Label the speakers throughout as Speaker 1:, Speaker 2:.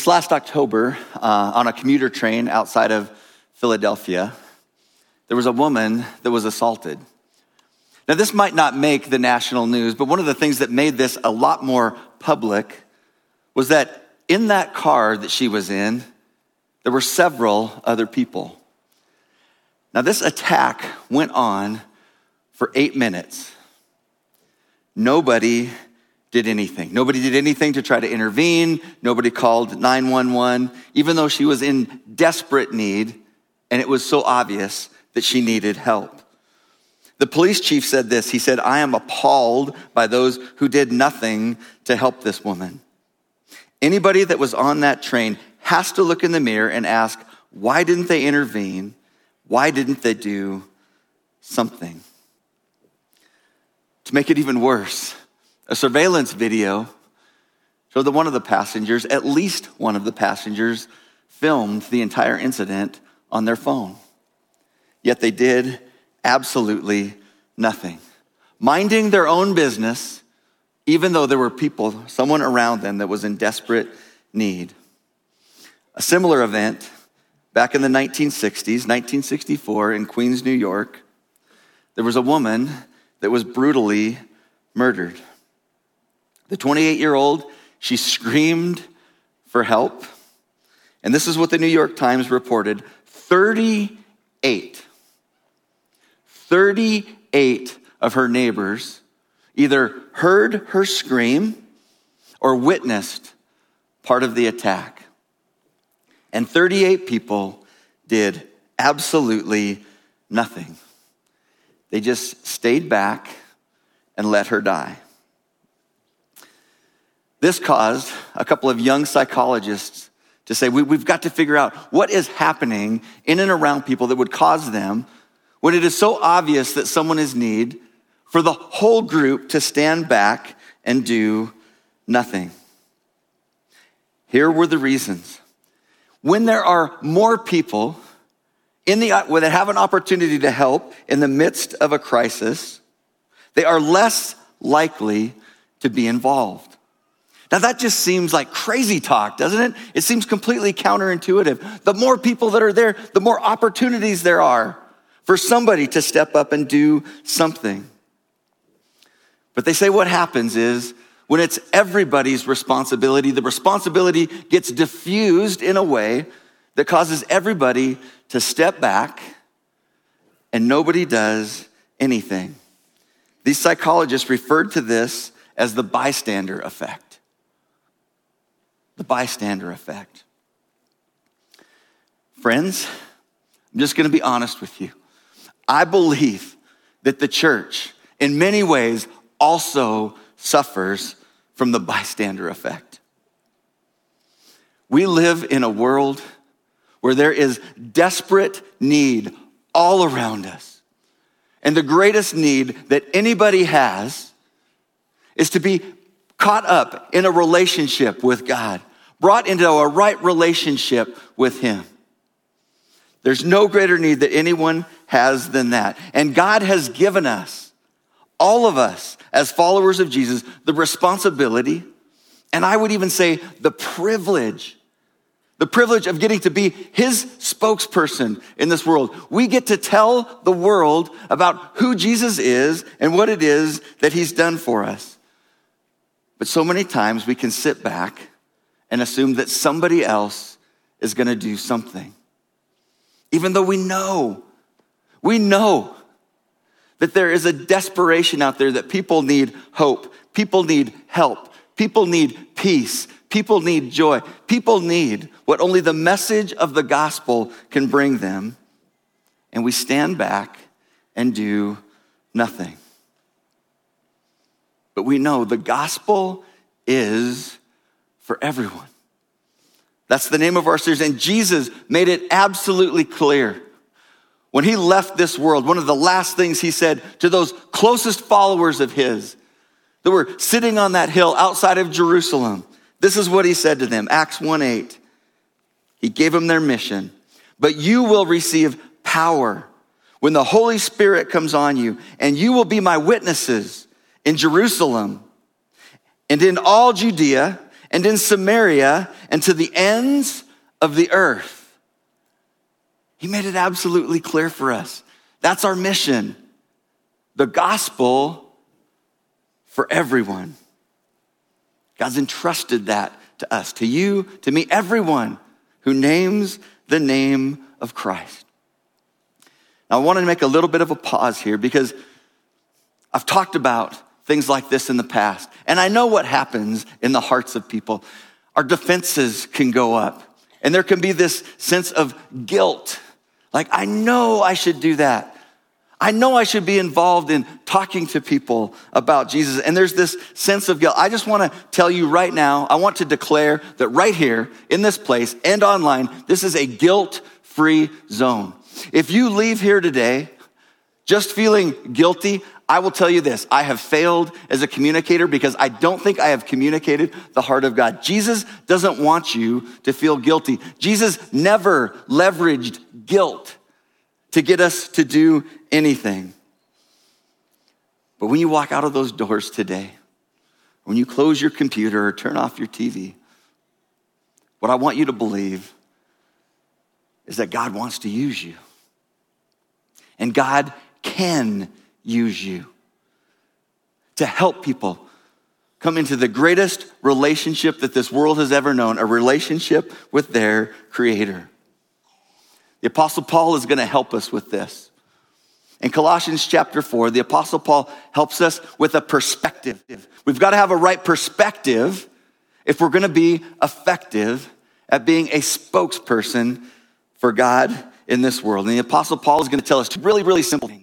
Speaker 1: This last October, uh, on a commuter train outside of Philadelphia, there was a woman that was assaulted. Now, this might not make the national news, but one of the things that made this a lot more public was that in that car that she was in, there were several other people. Now, this attack went on for eight minutes. Nobody did anything. Nobody did anything to try to intervene. Nobody called 911, even though she was in desperate need and it was so obvious that she needed help. The police chief said this He said, I am appalled by those who did nothing to help this woman. Anybody that was on that train has to look in the mirror and ask, why didn't they intervene? Why didn't they do something? To make it even worse, a surveillance video showed that one of the passengers, at least one of the passengers, filmed the entire incident on their phone. Yet they did absolutely nothing. Minding their own business, even though there were people, someone around them that was in desperate need. A similar event back in the 1960s, 1964, in Queens, New York, there was a woman that was brutally murdered. The 28 year old, she screamed for help. And this is what the New York Times reported 38, 38 of her neighbors either heard her scream or witnessed part of the attack. And 38 people did absolutely nothing. They just stayed back and let her die. This caused a couple of young psychologists to say, we, have got to figure out what is happening in and around people that would cause them, when it is so obvious that someone is need, for the whole group to stand back and do nothing. Here were the reasons. When there are more people in the, when they have an opportunity to help in the midst of a crisis, they are less likely to be involved. Now that just seems like crazy talk, doesn't it? It seems completely counterintuitive. The more people that are there, the more opportunities there are for somebody to step up and do something. But they say what happens is when it's everybody's responsibility, the responsibility gets diffused in a way that causes everybody to step back and nobody does anything. These psychologists referred to this as the bystander effect the bystander effect. Friends, I'm just going to be honest with you. I believe that the church, in many ways, also suffers from the bystander effect. We live in a world where there is desperate need all around us. And the greatest need that anybody has is to be caught up in a relationship with God brought into a right relationship with Him. There's no greater need that anyone has than that. And God has given us, all of us, as followers of Jesus, the responsibility, and I would even say the privilege, the privilege of getting to be His spokesperson in this world. We get to tell the world about who Jesus is and what it is that He's done for us. But so many times we can sit back and assume that somebody else is going to do something. Even though we know, we know that there is a desperation out there that people need hope, people need help, people need peace, people need joy, people need what only the message of the gospel can bring them. And we stand back and do nothing. But we know the gospel is for everyone. That's the name of our series. And Jesus made it absolutely clear. When he left this world, one of the last things he said to those closest followers of his that were sitting on that hill outside of Jerusalem, this is what he said to them Acts 1 8. He gave them their mission. But you will receive power when the Holy Spirit comes on you, and you will be my witnesses in Jerusalem and in all Judea and in Samaria and to the ends of the earth. He made it absolutely clear for us. That's our mission. The gospel for everyone. God's entrusted that to us, to you, to me, everyone who names the name of Christ. Now, I want to make a little bit of a pause here because I've talked about things like this in the past, and I know what happens in the hearts of people. Our defenses can go up, and there can be this sense of guilt. Like, I know I should do that. I know I should be involved in talking to people about Jesus. And there's this sense of guilt. I just want to tell you right now, I want to declare that right here in this place and online, this is a guilt free zone. If you leave here today just feeling guilty, I will tell you this I have failed as a communicator because I don't think I have communicated the heart of God. Jesus doesn't want you to feel guilty. Jesus never leveraged guilt to get us to do anything. But when you walk out of those doors today, when you close your computer or turn off your TV, what I want you to believe is that God wants to use you. And God can use you to help people come into the greatest relationship that this world has ever known a relationship with their Creator. The Apostle Paul is going to help us with this. In Colossians chapter 4, the Apostle Paul helps us with a perspective. We've got to have a right perspective if we're going to be effective at being a spokesperson for God in this world. And the Apostle Paul is going to tell us two really, really simple things.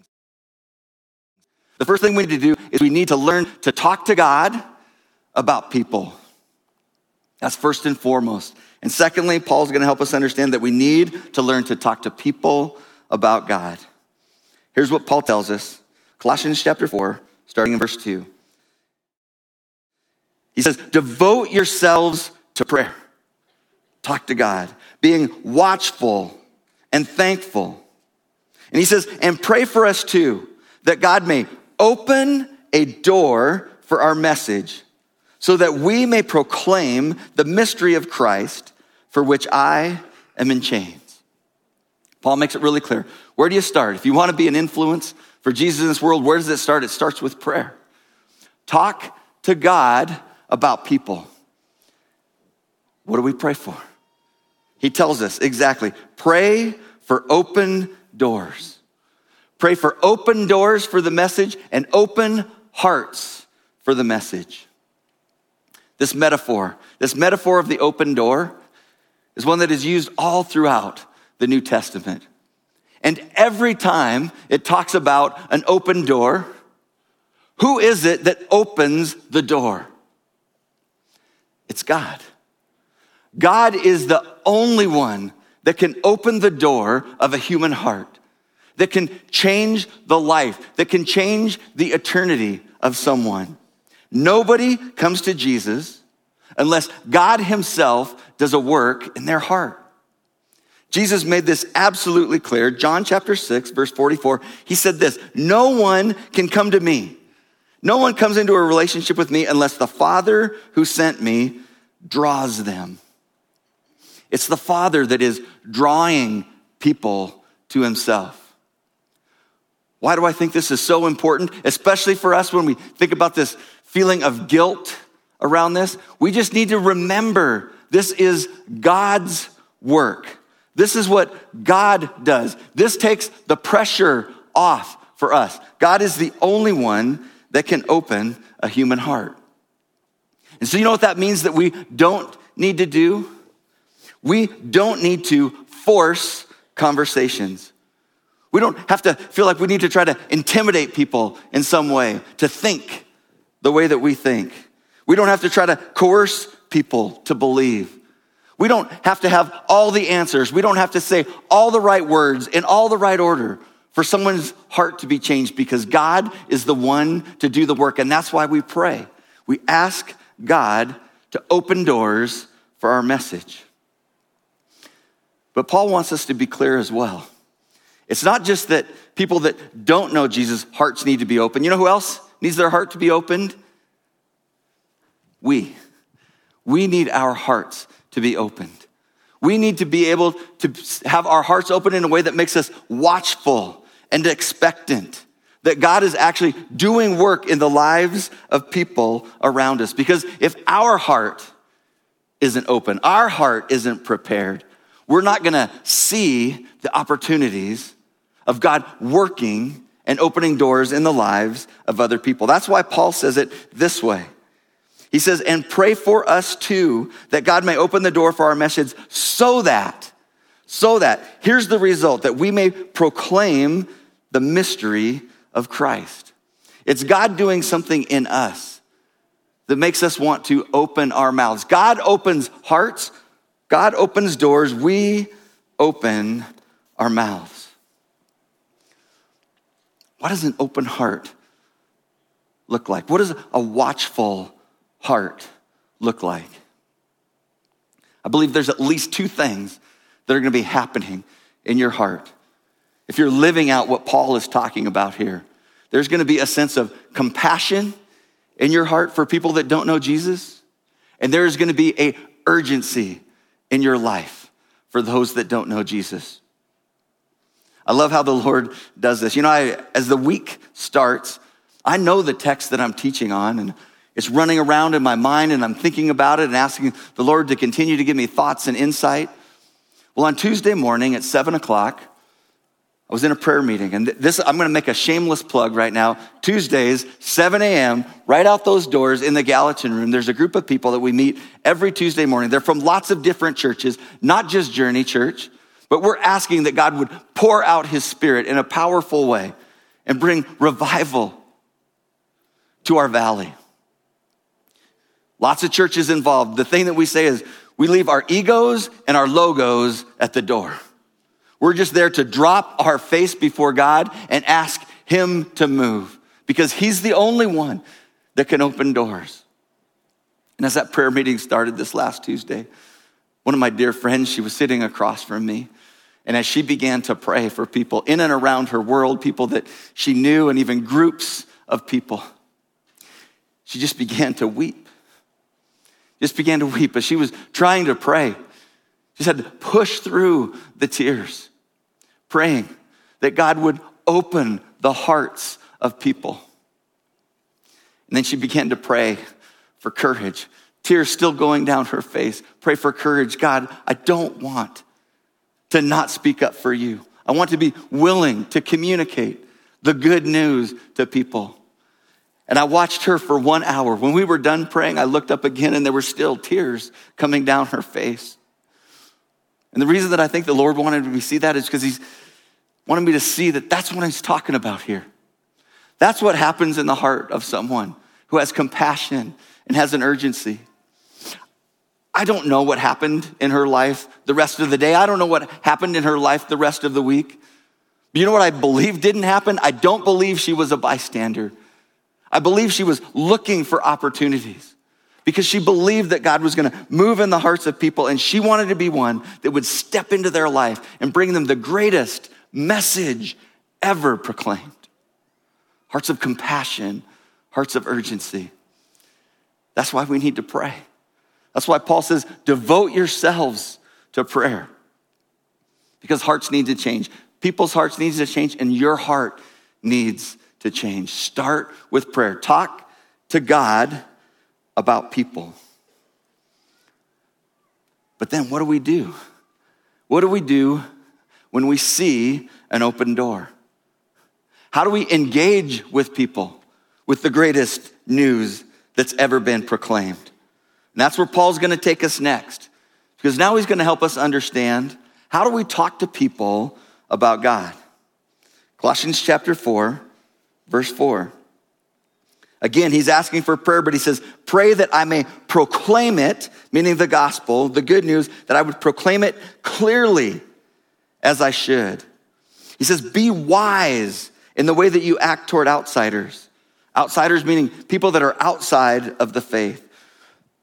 Speaker 1: The first thing we need to do is we need to learn to talk to God about people. That's first and foremost. And secondly, Paul's going to help us understand that we need to learn to talk to people about God. Here's what Paul tells us Colossians chapter 4, starting in verse 2. He says, Devote yourselves to prayer. Talk to God, being watchful and thankful. And he says, And pray for us too, that God may open a door for our message so that we may proclaim the mystery of Christ for which I am in chains. Paul makes it really clear. Where do you start? If you want to be an influence for Jesus in this world, where does it start? It starts with prayer. Talk to God about people. What do we pray for? He tells us exactly pray for open doors. Pray for open doors for the message and open hearts for the message. This metaphor, this metaphor of the open door, is one that is used all throughout the New Testament. And every time it talks about an open door, who is it that opens the door? It's God. God is the only one that can open the door of a human heart that can change the life, that can change the eternity of someone. Nobody comes to Jesus unless God Himself does a work in their heart. Jesus made this absolutely clear. John chapter 6, verse 44, he said this No one can come to me. No one comes into a relationship with me unless the Father who sent me draws them. It's the Father that is drawing people to Himself. Why do I think this is so important? Especially for us when we think about this feeling of guilt around this. We just need to remember this is God's work. This is what God does. This takes the pressure off for us. God is the only one that can open a human heart. And so, you know what that means that we don't need to do? We don't need to force conversations. We don't have to feel like we need to try to intimidate people in some way to think the way that we think. We don't have to try to coerce people to believe. We don't have to have all the answers. We don't have to say all the right words in all the right order for someone's heart to be changed because God is the one to do the work. And that's why we pray. We ask God to open doors for our message. But Paul wants us to be clear as well. It's not just that people that don't know Jesus' hearts need to be open. You know who else needs their heart to be opened? We. we need our hearts to be opened. We need to be able to have our hearts open in a way that makes us watchful and expectant that God is actually doing work in the lives of people around us. Because if our heart isn't open, our heart isn't prepared, we're not gonna see the opportunities of God working and opening doors in the lives of other people. That's why Paul says it this way. He says, and pray for us too, that God may open the door for our message so that, so that, here's the result, that we may proclaim the mystery of Christ. It's God doing something in us that makes us want to open our mouths. God opens hearts, God opens doors, we open our mouths. What does an open heart look like? What does a watchful heart look like? I believe there's at least two things that are going to be happening in your heart. If you're living out what Paul is talking about here, there's going to be a sense of compassion in your heart for people that don't know Jesus, and there's going to be a urgency in your life for those that don't know Jesus. I love how the Lord does this. You know, I, as the week starts, I know the text that I'm teaching on, and it's running around in my mind and I'm thinking about it and asking the Lord to continue to give me thoughts and insight. Well, on Tuesday morning at seven o'clock, I was in a prayer meeting, and this, I'm gonna make a shameless plug right now. Tuesdays, 7 a.m., right out those doors in the Gallatin room, there's a group of people that we meet every Tuesday morning. They're from lots of different churches, not just Journey Church, but we're asking that God would pour out his spirit in a powerful way and bring revival to our valley. Lots of churches involved. The thing that we say is we leave our egos and our logos at the door. We're just there to drop our face before God and ask Him to move because He's the only one that can open doors. And as that prayer meeting started this last Tuesday, one of my dear friends, she was sitting across from me. And as she began to pray for people in and around her world, people that she knew, and even groups of people, she just began to weep just began to weep as she was trying to pray. She had to push through the tears, praying that God would open the hearts of people. And then she began to pray for courage, tears still going down her face. Pray for courage. God, I don't want to not speak up for you. I want to be willing to communicate the good news to people. And I watched her for one hour. When we were done praying, I looked up again and there were still tears coming down her face. And the reason that I think the Lord wanted me to see that is because He's wanted me to see that that's what He's talking about here. That's what happens in the heart of someone who has compassion and has an urgency. I don't know what happened in her life the rest of the day. I don't know what happened in her life the rest of the week. But you know what I believe didn't happen? I don't believe she was a bystander. I believe she was looking for opportunities because she believed that God was going to move in the hearts of people and she wanted to be one that would step into their life and bring them the greatest message ever proclaimed. Hearts of compassion, hearts of urgency. That's why we need to pray. That's why Paul says, devote yourselves to prayer. Because hearts need to change. People's hearts need to change, and your heart needs to change. Start with prayer. Talk to God about people. But then what do we do? What do we do when we see an open door? How do we engage with people with the greatest news that's ever been proclaimed? And that's where Paul's going to take us next. Because now he's going to help us understand how do we talk to people about God? Colossians chapter 4, Verse 4. Again, he's asking for prayer, but he says, Pray that I may proclaim it, meaning the gospel, the good news, that I would proclaim it clearly as I should. He says, Be wise in the way that you act toward outsiders. Outsiders meaning people that are outside of the faith.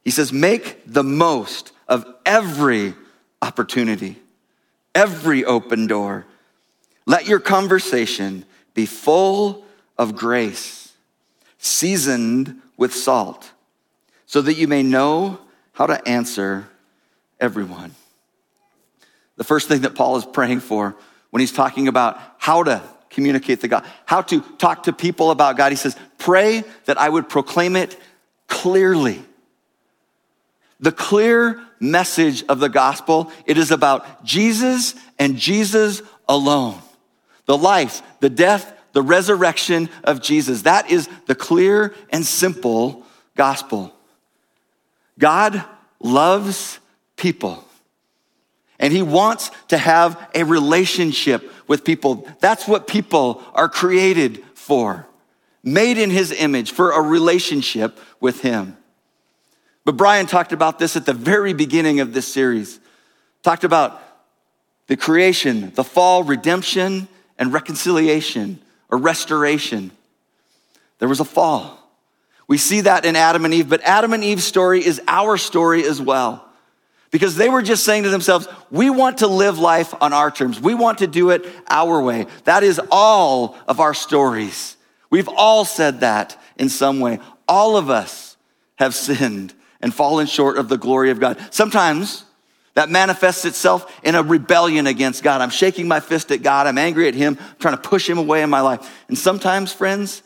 Speaker 1: He says, Make the most of every opportunity, every open door. Let your conversation be full of grace, seasoned with salt, so that you may know how to answer everyone. The first thing that Paul is praying for when he's talking about how to communicate the God, how to talk to people about God, he says, Pray that I would proclaim it clearly. The clear message of the gospel, it is about Jesus and Jesus alone. The life, the death, the resurrection of Jesus. That is the clear and simple gospel. God loves people. And he wants to have a relationship with people. That's what people are created for. Made in his image for a relationship with him. But Brian talked about this at the very beginning of this series. Talked about the creation, the fall, redemption, and reconciliation or restoration. There was a fall. We see that in Adam and Eve, but Adam and Eve's story is our story as well. Because they were just saying to themselves, we want to live life on our terms. We want to do it our way. That is all of our stories. We've all said that in some way. All of us have sinned and fallen short of the glory of God. Sometimes that manifests itself in a rebellion against God. I'm shaking my fist at God. I'm angry at Him, I'm trying to push Him away in my life. And sometimes, friends,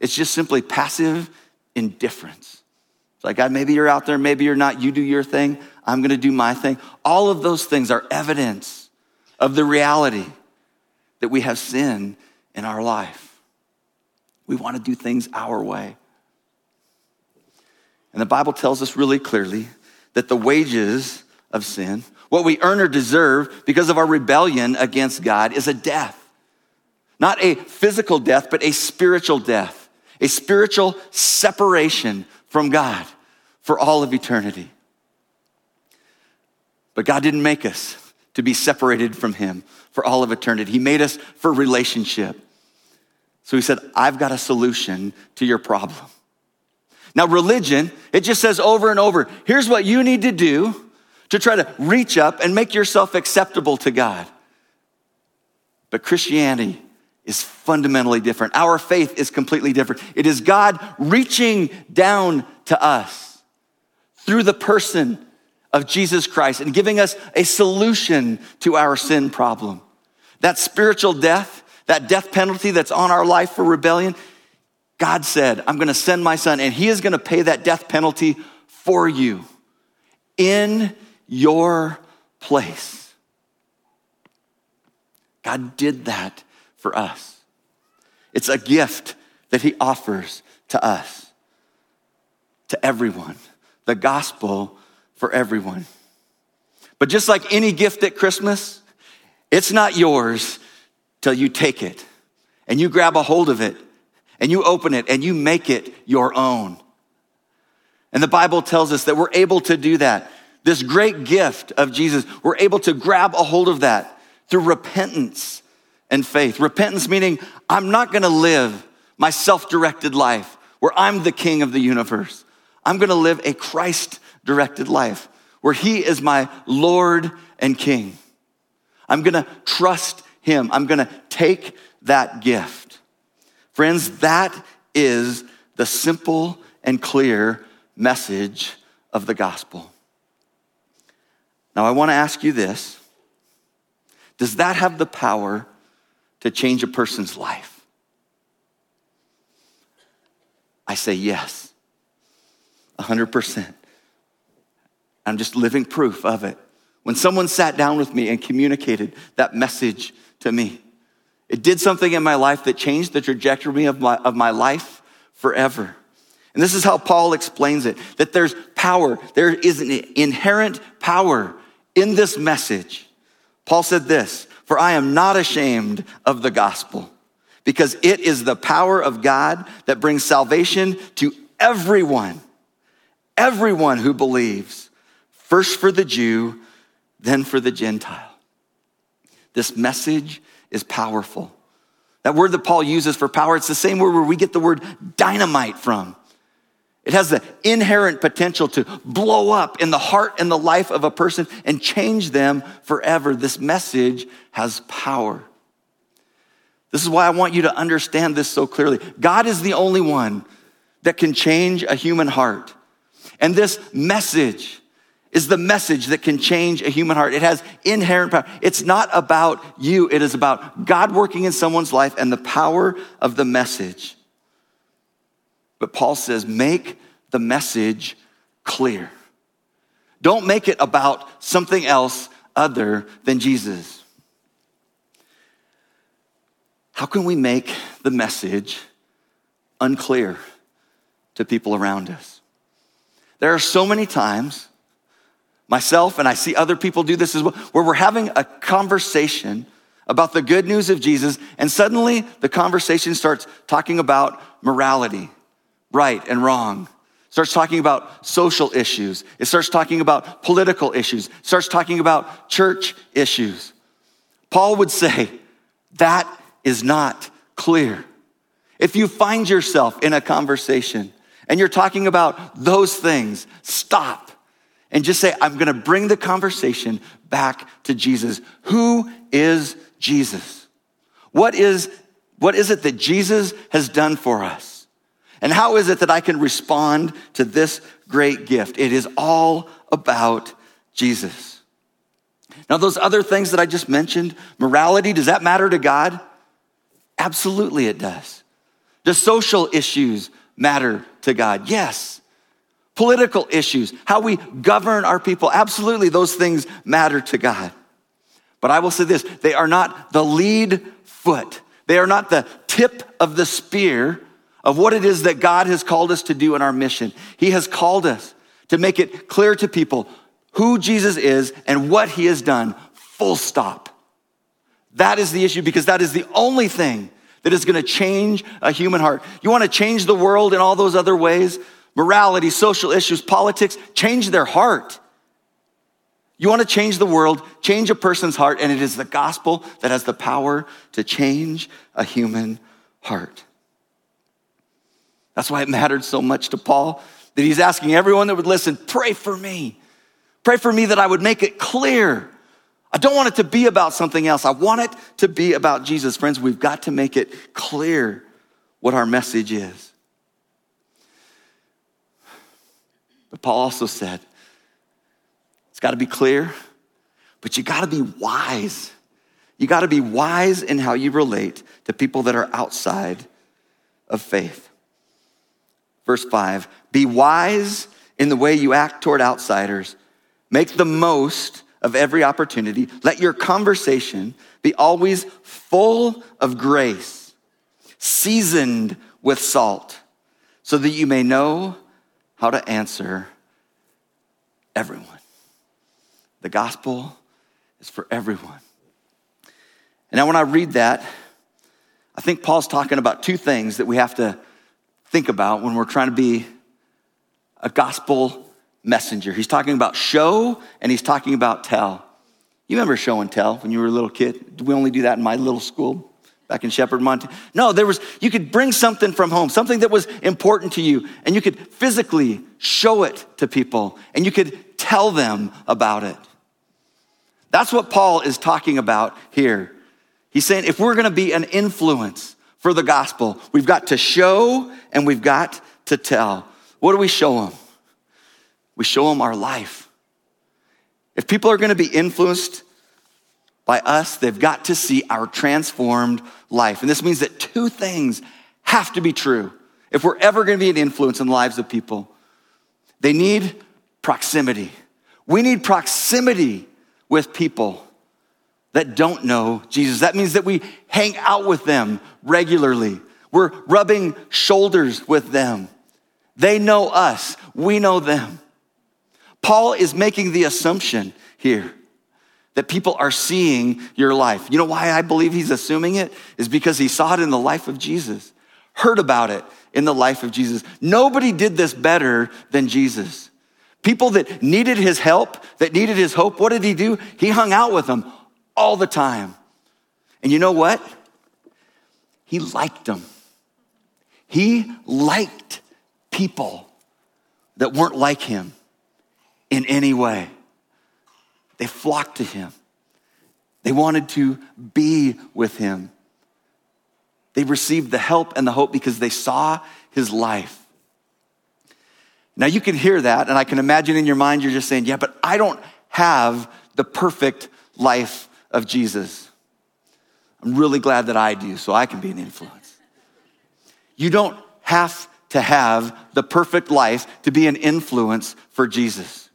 Speaker 1: it's just simply passive indifference. It's like, God, maybe you're out there, maybe you're not. You do your thing, I'm going to do my thing. All of those things are evidence of the reality that we have sin in our life. We want to do things our way. And the Bible tells us really clearly that the wages of sin, what we earn or deserve because of our rebellion against God, is a death. Not a physical death, but a spiritual death, a spiritual separation from God for all of eternity. But God didn't make us to be separated from Him for all of eternity. He made us for relationship. So He said, I've got a solution to your problem. Now, religion, it just says over and over here's what you need to do to try to reach up and make yourself acceptable to God. But Christianity is fundamentally different. Our faith is completely different. It is God reaching down to us through the person of Jesus Christ and giving us a solution to our sin problem. That spiritual death, that death penalty that's on our life for rebellion, God said, I'm going to send my son and he is going to pay that death penalty for you in your place. God did that for us. It's a gift that he offers to us, to everyone. The gospel for everyone. But just like any gift at Christmas, it's not yours till you take it and you grab a hold of it and you open it and you make it your own. And the Bible tells us that we're able to do that. This great gift of Jesus, we're able to grab a hold of that through repentance and faith. Repentance meaning I'm not gonna live my self directed life where I'm the king of the universe. I'm gonna live a Christ directed life where He is my Lord and King. I'm gonna trust Him. I'm gonna take that gift. Friends, that is the simple and clear message of the gospel. Now, I want to ask you this Does that have the power to change a person's life? I say yes, 100%. I'm just living proof of it. When someone sat down with me and communicated that message to me, it did something in my life that changed the trajectory of my, of my life forever. And this is how Paul explains it that there's power, there is an inherent power in this message. Paul said this For I am not ashamed of the gospel, because it is the power of God that brings salvation to everyone, everyone who believes, first for the Jew, then for the Gentile. This message is powerful. That word that Paul uses for power, it's the same word where we get the word dynamite from. It has the inherent potential to blow up in the heart and the life of a person and change them forever. This message has power. This is why I want you to understand this so clearly. God is the only one that can change a human heart. And this message is the message that can change a human heart. It has inherent power. It's not about you, it is about God working in someone's life and the power of the message. But Paul says, make the message clear. Don't make it about something else other than Jesus. How can we make the message unclear to people around us? There are so many times myself and I see other people do this as well, where we're having a conversation about the good news of Jesus, and suddenly the conversation starts talking about morality, right and wrong. Starts talking about social issues. It starts talking about political issues. It starts talking about church issues. Paul would say, that is not clear. If you find yourself in a conversation and you're talking about those things, stop and just say, I'm going to bring the conversation back to Jesus. Who is Jesus? What is, what is it that Jesus has done for us? And how is it that I can respond to this great gift? It is all about Jesus. Now, those other things that I just mentioned, morality, does that matter to God? Absolutely, it does. Does social issues matter to God? Yes political issues, how we govern our people. Absolutely, those things matter to God. But I will say this they are not the lead foot, they are not the tip of the spear of what it is that God has called us to do in our mission. He has called us to make it clear to people who Jesus is and what he has done, full stop. That is the issue because that is the only thing that is going to change a human heart. You want to change the world in all those other ways? Morality, social issues, politics, change their heart. You want to change the world, change a person's heart, and it is the gospel that has the power to change a human heart. That's why it mattered so much to Paul that he's asking everyone that would listen, pray for me. Pray for me that I would make it clear. I don't want it to be about something else. I want it to be about Jesus. Friends, we've got to make it clear what our message is. But Paul also said, it's got to be clear, but you got to be wise. You got to be wise in how you relate to people that are outside of faith. Verse 5 Be wise in the way you act toward outsiders. Make the most of every opportunity. Let your conversation be always full of grace, seasoned with salt, so that you may know how to answer everyone. The gospel is for everyone. And now, when I read that, I think Paul's talking about two things that we have to think about when we're trying to be a gospel messenger. He's talking about show and he's talking about tell. You remember show and tell when you were a little kid? We only do that in my little school? Back in Shepherd, Montana. No, there was, you could bring something from home, something that was important to you, and you could physically show it to people, and you could tell them about it. That's what Paul is talking about here. He's saying if we're gonna be an influence for the gospel, we've got to show and we've got to tell. What do we show them? We show them our life. If people are gonna be influenced by us, they've got to see our transformed life. And this means that two things have to be true if we're ever going to be an influence in the lives of people. They need proximity. We need proximity with people that don't know Jesus. That means that we hang out with them regularly. We're rubbing shoulders with them. They know us, we know them. Paul is making the assumption here that people are seeing your life. You know why I believe he's assuming it? Is because he saw it in the life of Jesus, heard about it in the life of Jesus. Nobody did this better than Jesus. People that needed his help, that needed his hope, what did he do? He hung out with them all the time. And you know what? He liked them. He liked people that weren't like him in any way. They flocked to him. They wanted to be with him. They received the help and the hope because they saw his life. Now you can hear that, and I can imagine in your mind you're just saying, Yeah, but I don't have the perfect life of Jesus. I'm really glad that I do, so I can be an influence. You don't have to have the perfect life to be an influence for Jesus.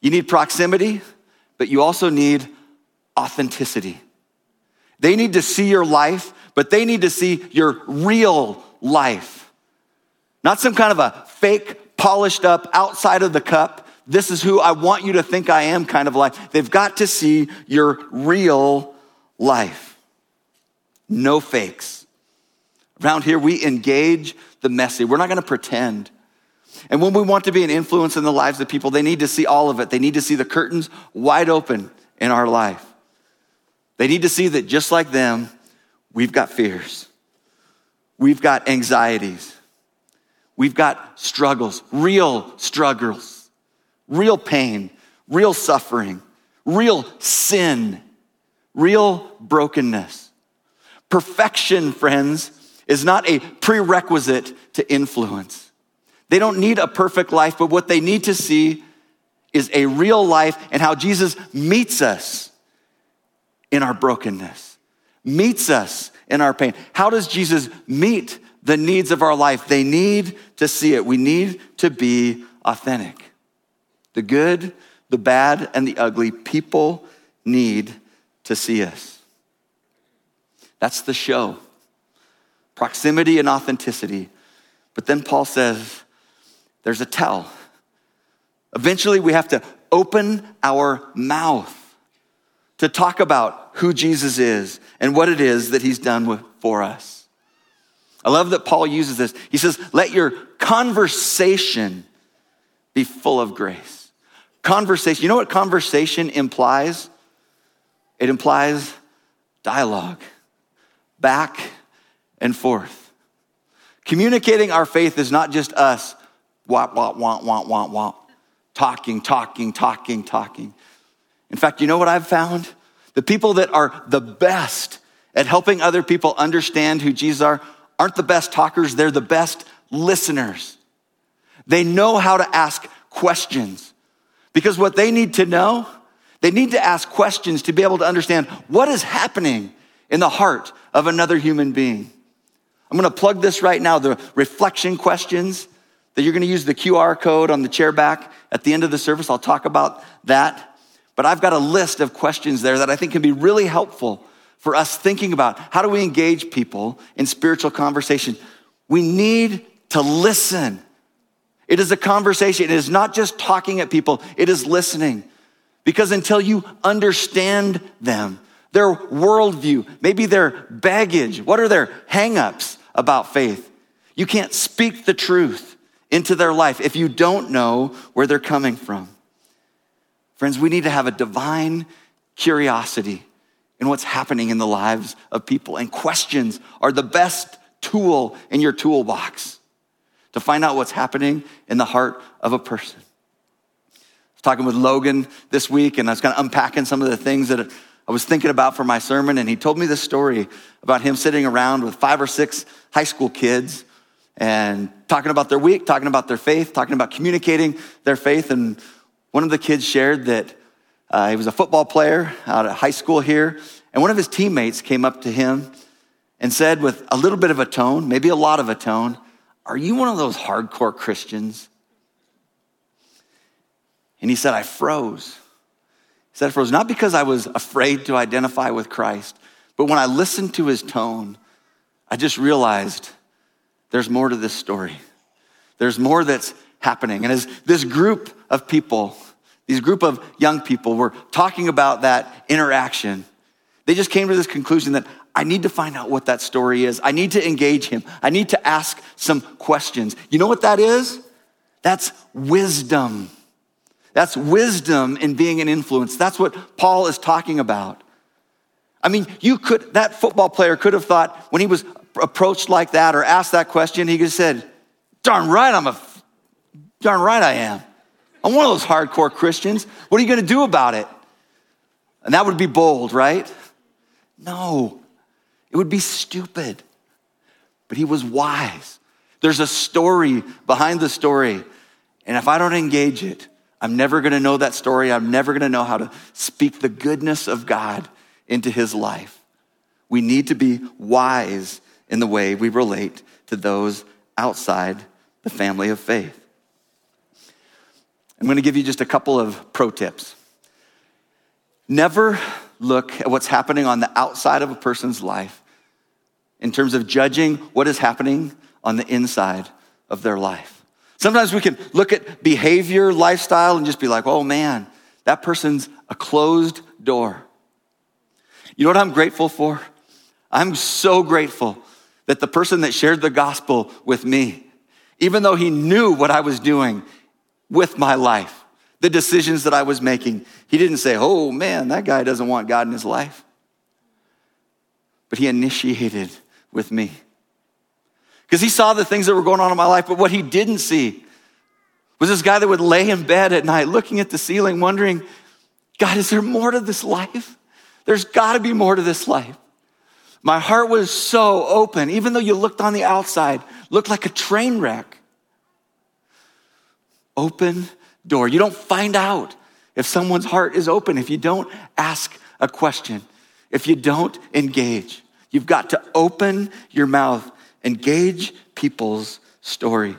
Speaker 1: You need proximity, but you also need authenticity. They need to see your life, but they need to see your real life. Not some kind of a fake, polished up, outside of the cup, this is who I want you to think I am kind of life. They've got to see your real life. No fakes. Around here, we engage the messy. We're not going to pretend. And when we want to be an influence in the lives of people, they need to see all of it. They need to see the curtains wide open in our life. They need to see that just like them, we've got fears, we've got anxieties, we've got struggles, real struggles, real pain, real suffering, real sin, real brokenness. Perfection, friends, is not a prerequisite to influence. They don't need a perfect life, but what they need to see is a real life and how Jesus meets us in our brokenness, meets us in our pain. How does Jesus meet the needs of our life? They need to see it. We need to be authentic. The good, the bad, and the ugly, people need to see us. That's the show proximity and authenticity. But then Paul says there's a tell. Eventually, we have to open our mouth to talk about who Jesus is and what it is that he's done for us. I love that Paul uses this. He says, Let your conversation be full of grace. Conversation, you know what conversation implies? It implies dialogue, back and forth. Communicating our faith is not just us, wah, wah, wah, wah, wah, wah, talking, talking, talking, talking. In fact, you know what I've found? The people that are the best at helping other people understand who Jesus are aren't the best talkers, they're the best listeners. They know how to ask questions because what they need to know, they need to ask questions to be able to understand what is happening in the heart of another human being. I'm gonna plug this right now the reflection questions that you're gonna use the QR code on the chair back at the end of the service. I'll talk about that. But I've got a list of questions there that I think can be really helpful for us thinking about how do we engage people in spiritual conversation. We need to listen. It is a conversation. It is not just talking at people, it is listening. Because until you understand them, their worldview, maybe their baggage, what are their hangups about faith, you can't speak the truth into their life if you don't know where they're coming from. Friends, we need to have a divine curiosity in what's happening in the lives of people. And questions are the best tool in your toolbox to find out what's happening in the heart of a person. I was talking with Logan this week, and I was kind of unpacking some of the things that I was thinking about for my sermon, and he told me this story about him sitting around with five or six high school kids and talking about their week, talking about their faith, talking about communicating their faith. And one of the kids shared that uh, he was a football player out of high school here, and one of his teammates came up to him and said, with a little bit of a tone, maybe a lot of a tone, Are you one of those hardcore Christians? And he said, I froze. He said, I froze, not because I was afraid to identify with Christ, but when I listened to his tone, I just realized there's more to this story. There's more that's happening. And as this group of people, these group of young people were talking about that interaction, they just came to this conclusion that I need to find out what that story is. I need to engage him. I need to ask some questions. You know what that is? That's wisdom. That's wisdom in being an influence. That's what Paul is talking about. I mean, you could, that football player could have thought when he was approached like that or asked that question, he could have said, darn right, I'm a Darn right I am. I'm one of those hardcore Christians. What are you going to do about it? And that would be bold, right? No, it would be stupid. But he was wise. There's a story behind the story And if I don't engage it, I'm never going to know that story. I'm never going to know how to speak the goodness of God into his life. We need to be wise in the way we relate to those outside the family of faith. I'm going to give you just a couple of pro tips. Never look at what's happening on the outside of a person's life in terms of judging what is happening on the inside of their life. Sometimes we can look at behavior, lifestyle, and just be like, oh man, that person's a closed door. You know what I'm grateful for? I'm so grateful that the person that shared the gospel with me, even though he knew what I was doing with my life, the decisions that I was making, he didn't say, oh man, that guy doesn't want God in his life. But he initiated with me because he saw the things that were going on in my life. But what he didn't see was this guy that would lay in bed at night looking at the ceiling, wondering, God, is there more to this life? There's got to be more to this life. My heart was so open, even though you looked on the outside, looked like a train wreck. Open door. You don't find out if someone's heart is open if you don't ask a question, if you don't engage. You've got to open your mouth Engage people's story.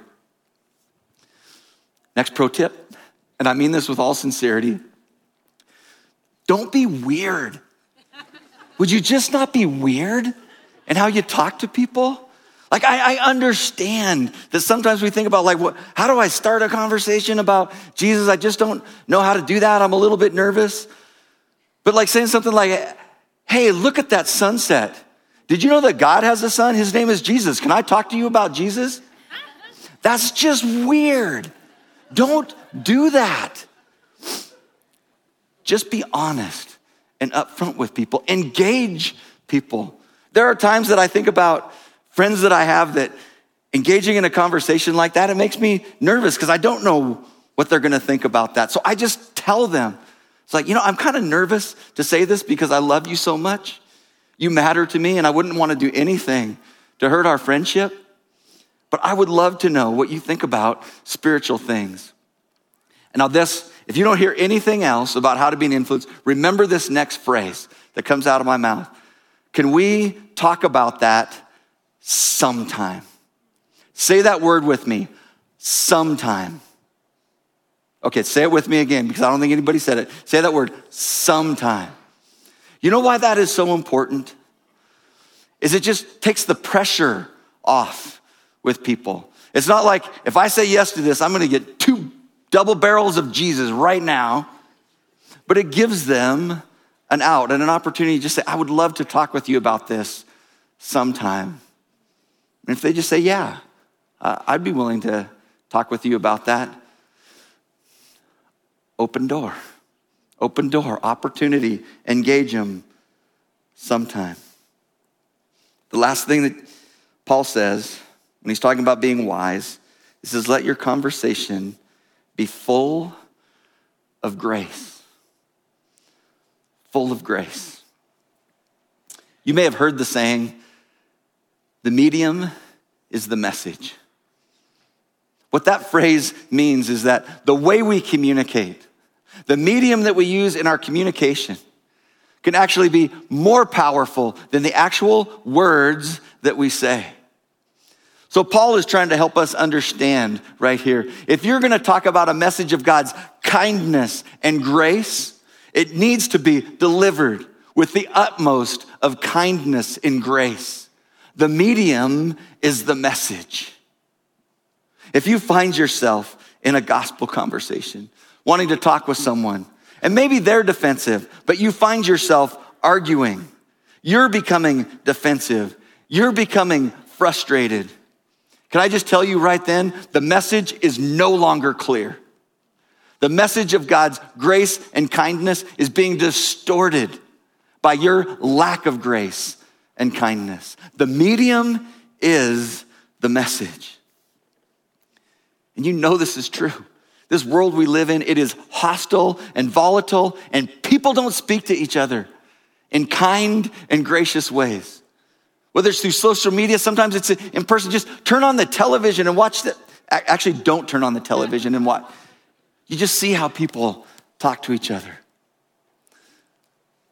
Speaker 1: Next pro tip, and I mean this with all sincerity don't be weird. Would you just not be weird in how you talk to people? Like, I, I, understand that sometimes we think about, like, what, how do I start a conversation about Jesus? I just don't know how to do that. I'm a little bit nervous. But, like, saying something like, hey, look at that sunset. Did you know that God has a son? His name is Jesus. Can I talk to you about Jesus? That's just weird. Don't do that. Just be honest and upfront with people. Engage people. There are times that I think about friends that I have that engaging in a conversation like that, it makes me nervous because I don't know what they're going to think about that. So I just tell them, it's like, you know, I'm kind of nervous to say this because I love you so much. You matter to me, and I wouldn't want to do anything to hurt our friendship. But I would love to know what you think about spiritual things. And now, this, if you don't hear anything else about how to be an influence, remember this next phrase that comes out of my mouth. Can we talk about that sometime? Say that word with me sometime. Okay, say it with me again because I don't think anybody said it. Say that word sometime. You know why that is so important? Is it just takes the pressure off with people. It's not like if I say yes to this, I'm going to get two double barrels of Jesus right now, but it gives them an out and an opportunity to just say, I would love to talk with you about this sometime. And if they just say, Yeah, uh, I'd be willing to talk with you about that, open door. Open door, opportunity, engage them sometime. The last thing that Paul says when he's talking about being wise, he says, let your conversation be full of grace. Full of grace. You may have heard the saying, the medium is the message. What that phrase means is that the way we communicate, the medium that we use in our communication can actually be more powerful than the actual words that we say. So, Paul is trying to help us understand right here. If you're going to talk about a message of God's kindness and grace, it needs to be delivered with the utmost of kindness and grace. The medium is the message. If you find yourself in a gospel conversation wanting to talk with someone, and maybe they're defensive, but you find yourself arguing. You're becoming defensive. You're becoming frustrated. Can I just tell you right then? The message is no longer clear. The message of God's grace and kindness is being distorted by your lack of grace and kindness. The medium is the message. And you know this is true. This world we live in, it is hostile and volatile, and people don't speak to each other in kind and gracious ways. Whether it's through social media, sometimes it's in person. Just turn on the television and watch the Actually, don't turn on the television and watch. You just see how people talk to each other.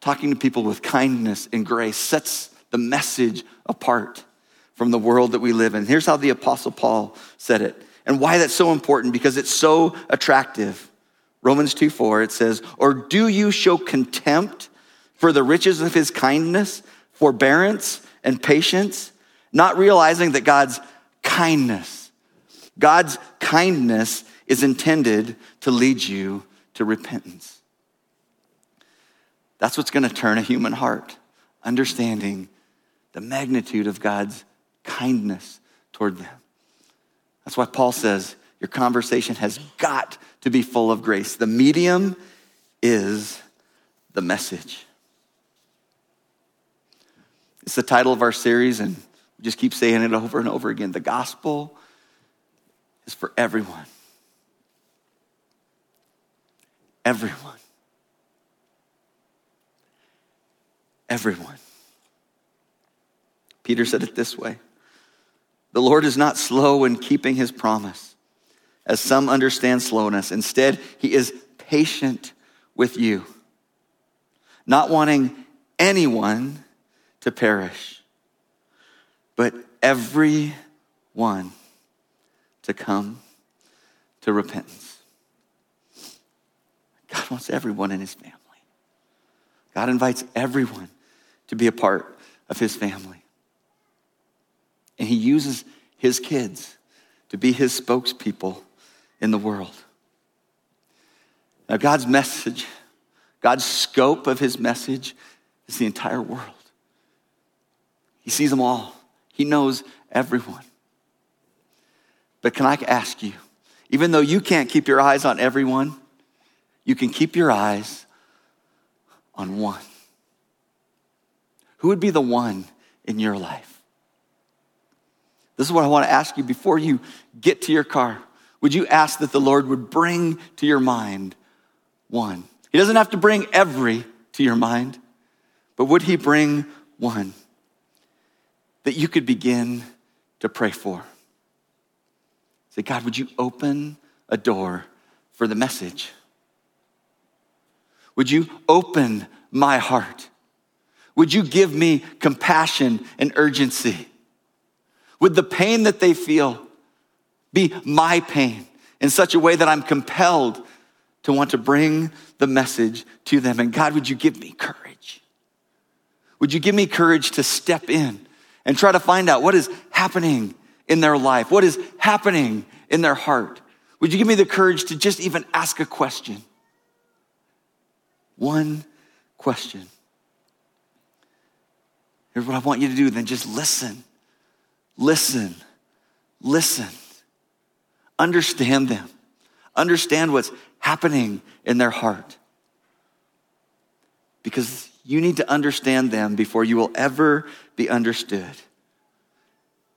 Speaker 1: Talking to people with kindness and grace sets the message apart from the world that we live in. Here's how the Apostle Paul said it, and why that's so important because it's so attractive. Romans 2 4, it says, Or do you show contempt for the riches of his kindness, forbearance, and patience, not realizing that God's kindness, God's kindness is intended to lead you to repentance. That's what's going to turn a human heart, understanding the magnitude of God's kindness toward them. That's why Paul says your conversation has got to be full of grace. The medium is the message. It's the title of our series, and we just keep saying it over and over again. The gospel is for everyone. Everyone. Everyone. Peter said it this way The Lord is not slow in keeping his promise, as some understand slowness. Instead, he is patient with you, not wanting anyone to perish, but everyone to come to repentance. God wants everyone in his family. God invites everyone to be a part of his family. And he uses his kids to be his spokespeople in the world. Now, God's message, God's scope of his message is the entire world. He sees them all, he knows everyone. But can I ask you, even though you can't keep your eyes on everyone, you can keep your eyes on one. Who would be the one in your life? This is what I want to ask you before you get to your car. Would you ask that the Lord would bring to your mind one? He doesn't have to bring every to your mind, but would He bring one that you could begin to pray for? Say, God, would you open a door for the message? Would you open my heart? Would you give me compassion and urgency? Would the pain that they feel be my pain in such a way that I'm compelled to want to bring the message to them? And God, would you give me courage? Would you give me courage to step in and try to find out what is happening in their life? What is happening in their heart? Would you give me the courage to just even ask a question? One question. Here's what I want you to do then just listen, listen, listen. Understand them, understand what's happening in their heart. Because you need to understand them before you will ever be understood.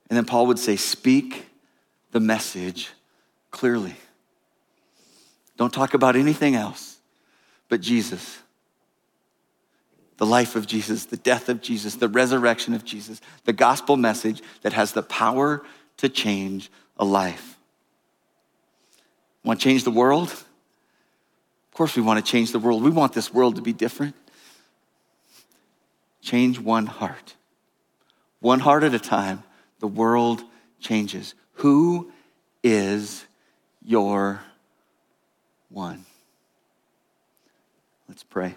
Speaker 1: And then Paul would say, Speak the message clearly. Don't talk about anything else but Jesus the life of Jesus, the death of Jesus, the resurrection of Jesus, the gospel message that has the power to change a life. Want to change the world? Of course, we want to change the world. We want this world to be different. Change one heart. One heart at a time, the world changes. Who is your one? Let's pray.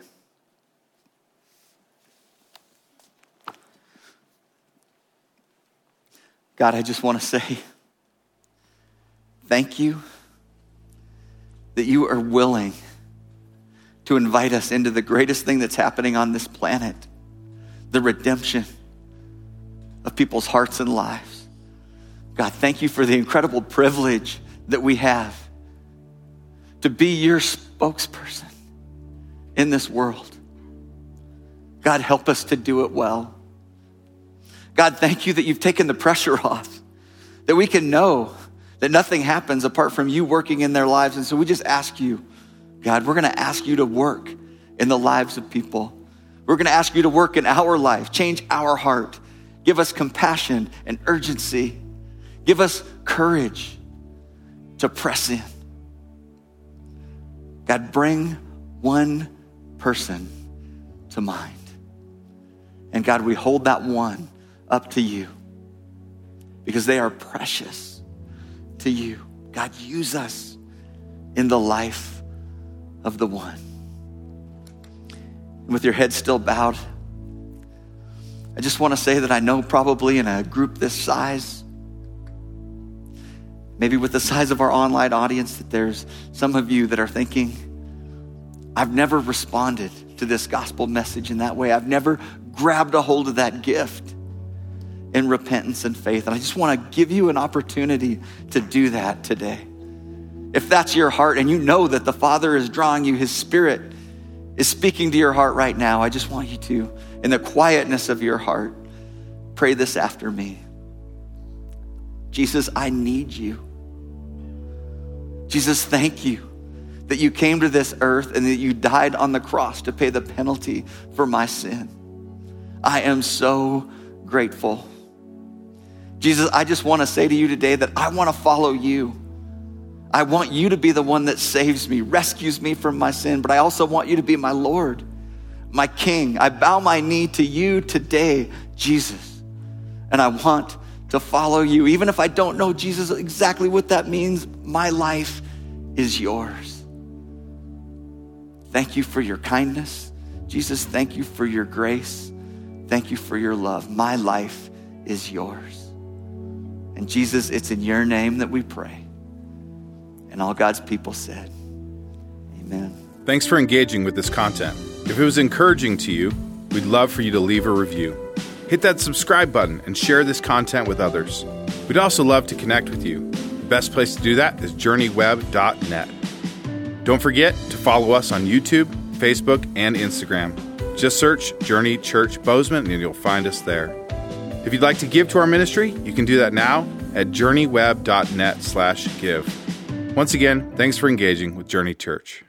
Speaker 1: God, I just want to say thank you that you are willing to invite us into the greatest thing that's happening on this planet the redemption of people's hearts and lives. God, thank you for the incredible privilege that we have to be your spokesperson in this world. God, help us to do it well. God, thank you that you've taken the pressure off, that we can know that nothing happens apart from you working in their lives. And so we just ask you, God, we're going to ask you to work in the lives of people. We're going to ask you to work in our life, change our heart, give us compassion and urgency, give us courage. to press in. God, bring one person to mind. And God, we hold that one up to you because they are precious to you. God, use us in the life of the one. And with your head still bowed, I just want to say that I know probably in a group this size, maybe with the size of our online audience, that there's some of you that are thinking, I've never responded to this gospel message in that way. I've never grabbed a hold of that gift in repentance and faith. And I just want to give you an opportunity to do that today. If that's your heart and you know that the Father is drawing you, His Spirit is speaking to your heart right now, I just want you to, in the quietness of your heart, pray this after me. Jesus, I need you. Jesus, thank you that you came to this earth and that you died on the cross to pay the penalty for my sin. I am so grateful. Jesus, I just want to say to you today that I want to follow you. I want you to be the one that saves me, rescues me from my sin, but I also want you to be my Lord, my King. I bow my knee to you today, Jesus. And I want to follow you. Even if I don't know, Jesus, exactly what that means, my life is yours. Thank you for your kindness. Jesus, thank you for your grace. Thank you for your love. My life is yours. And Jesus, it's in your name that we pray. And all God's people said, Amen.
Speaker 2: Thanks for engaging with this content. If it was encouraging to you, we'd love for you to leave a review. Hit that subscribe button and share this content with others. We'd also love to connect with you. The best place to do that is journeyweb.net. Don't forget to follow us on YouTube, Facebook, and Instagram. Just search Journey Church Bozeman and you'll find us there. If you'd like to give to our ministry, you can do that now at journeyweb.net slash give. Once again, thanks for engaging with Journey Church.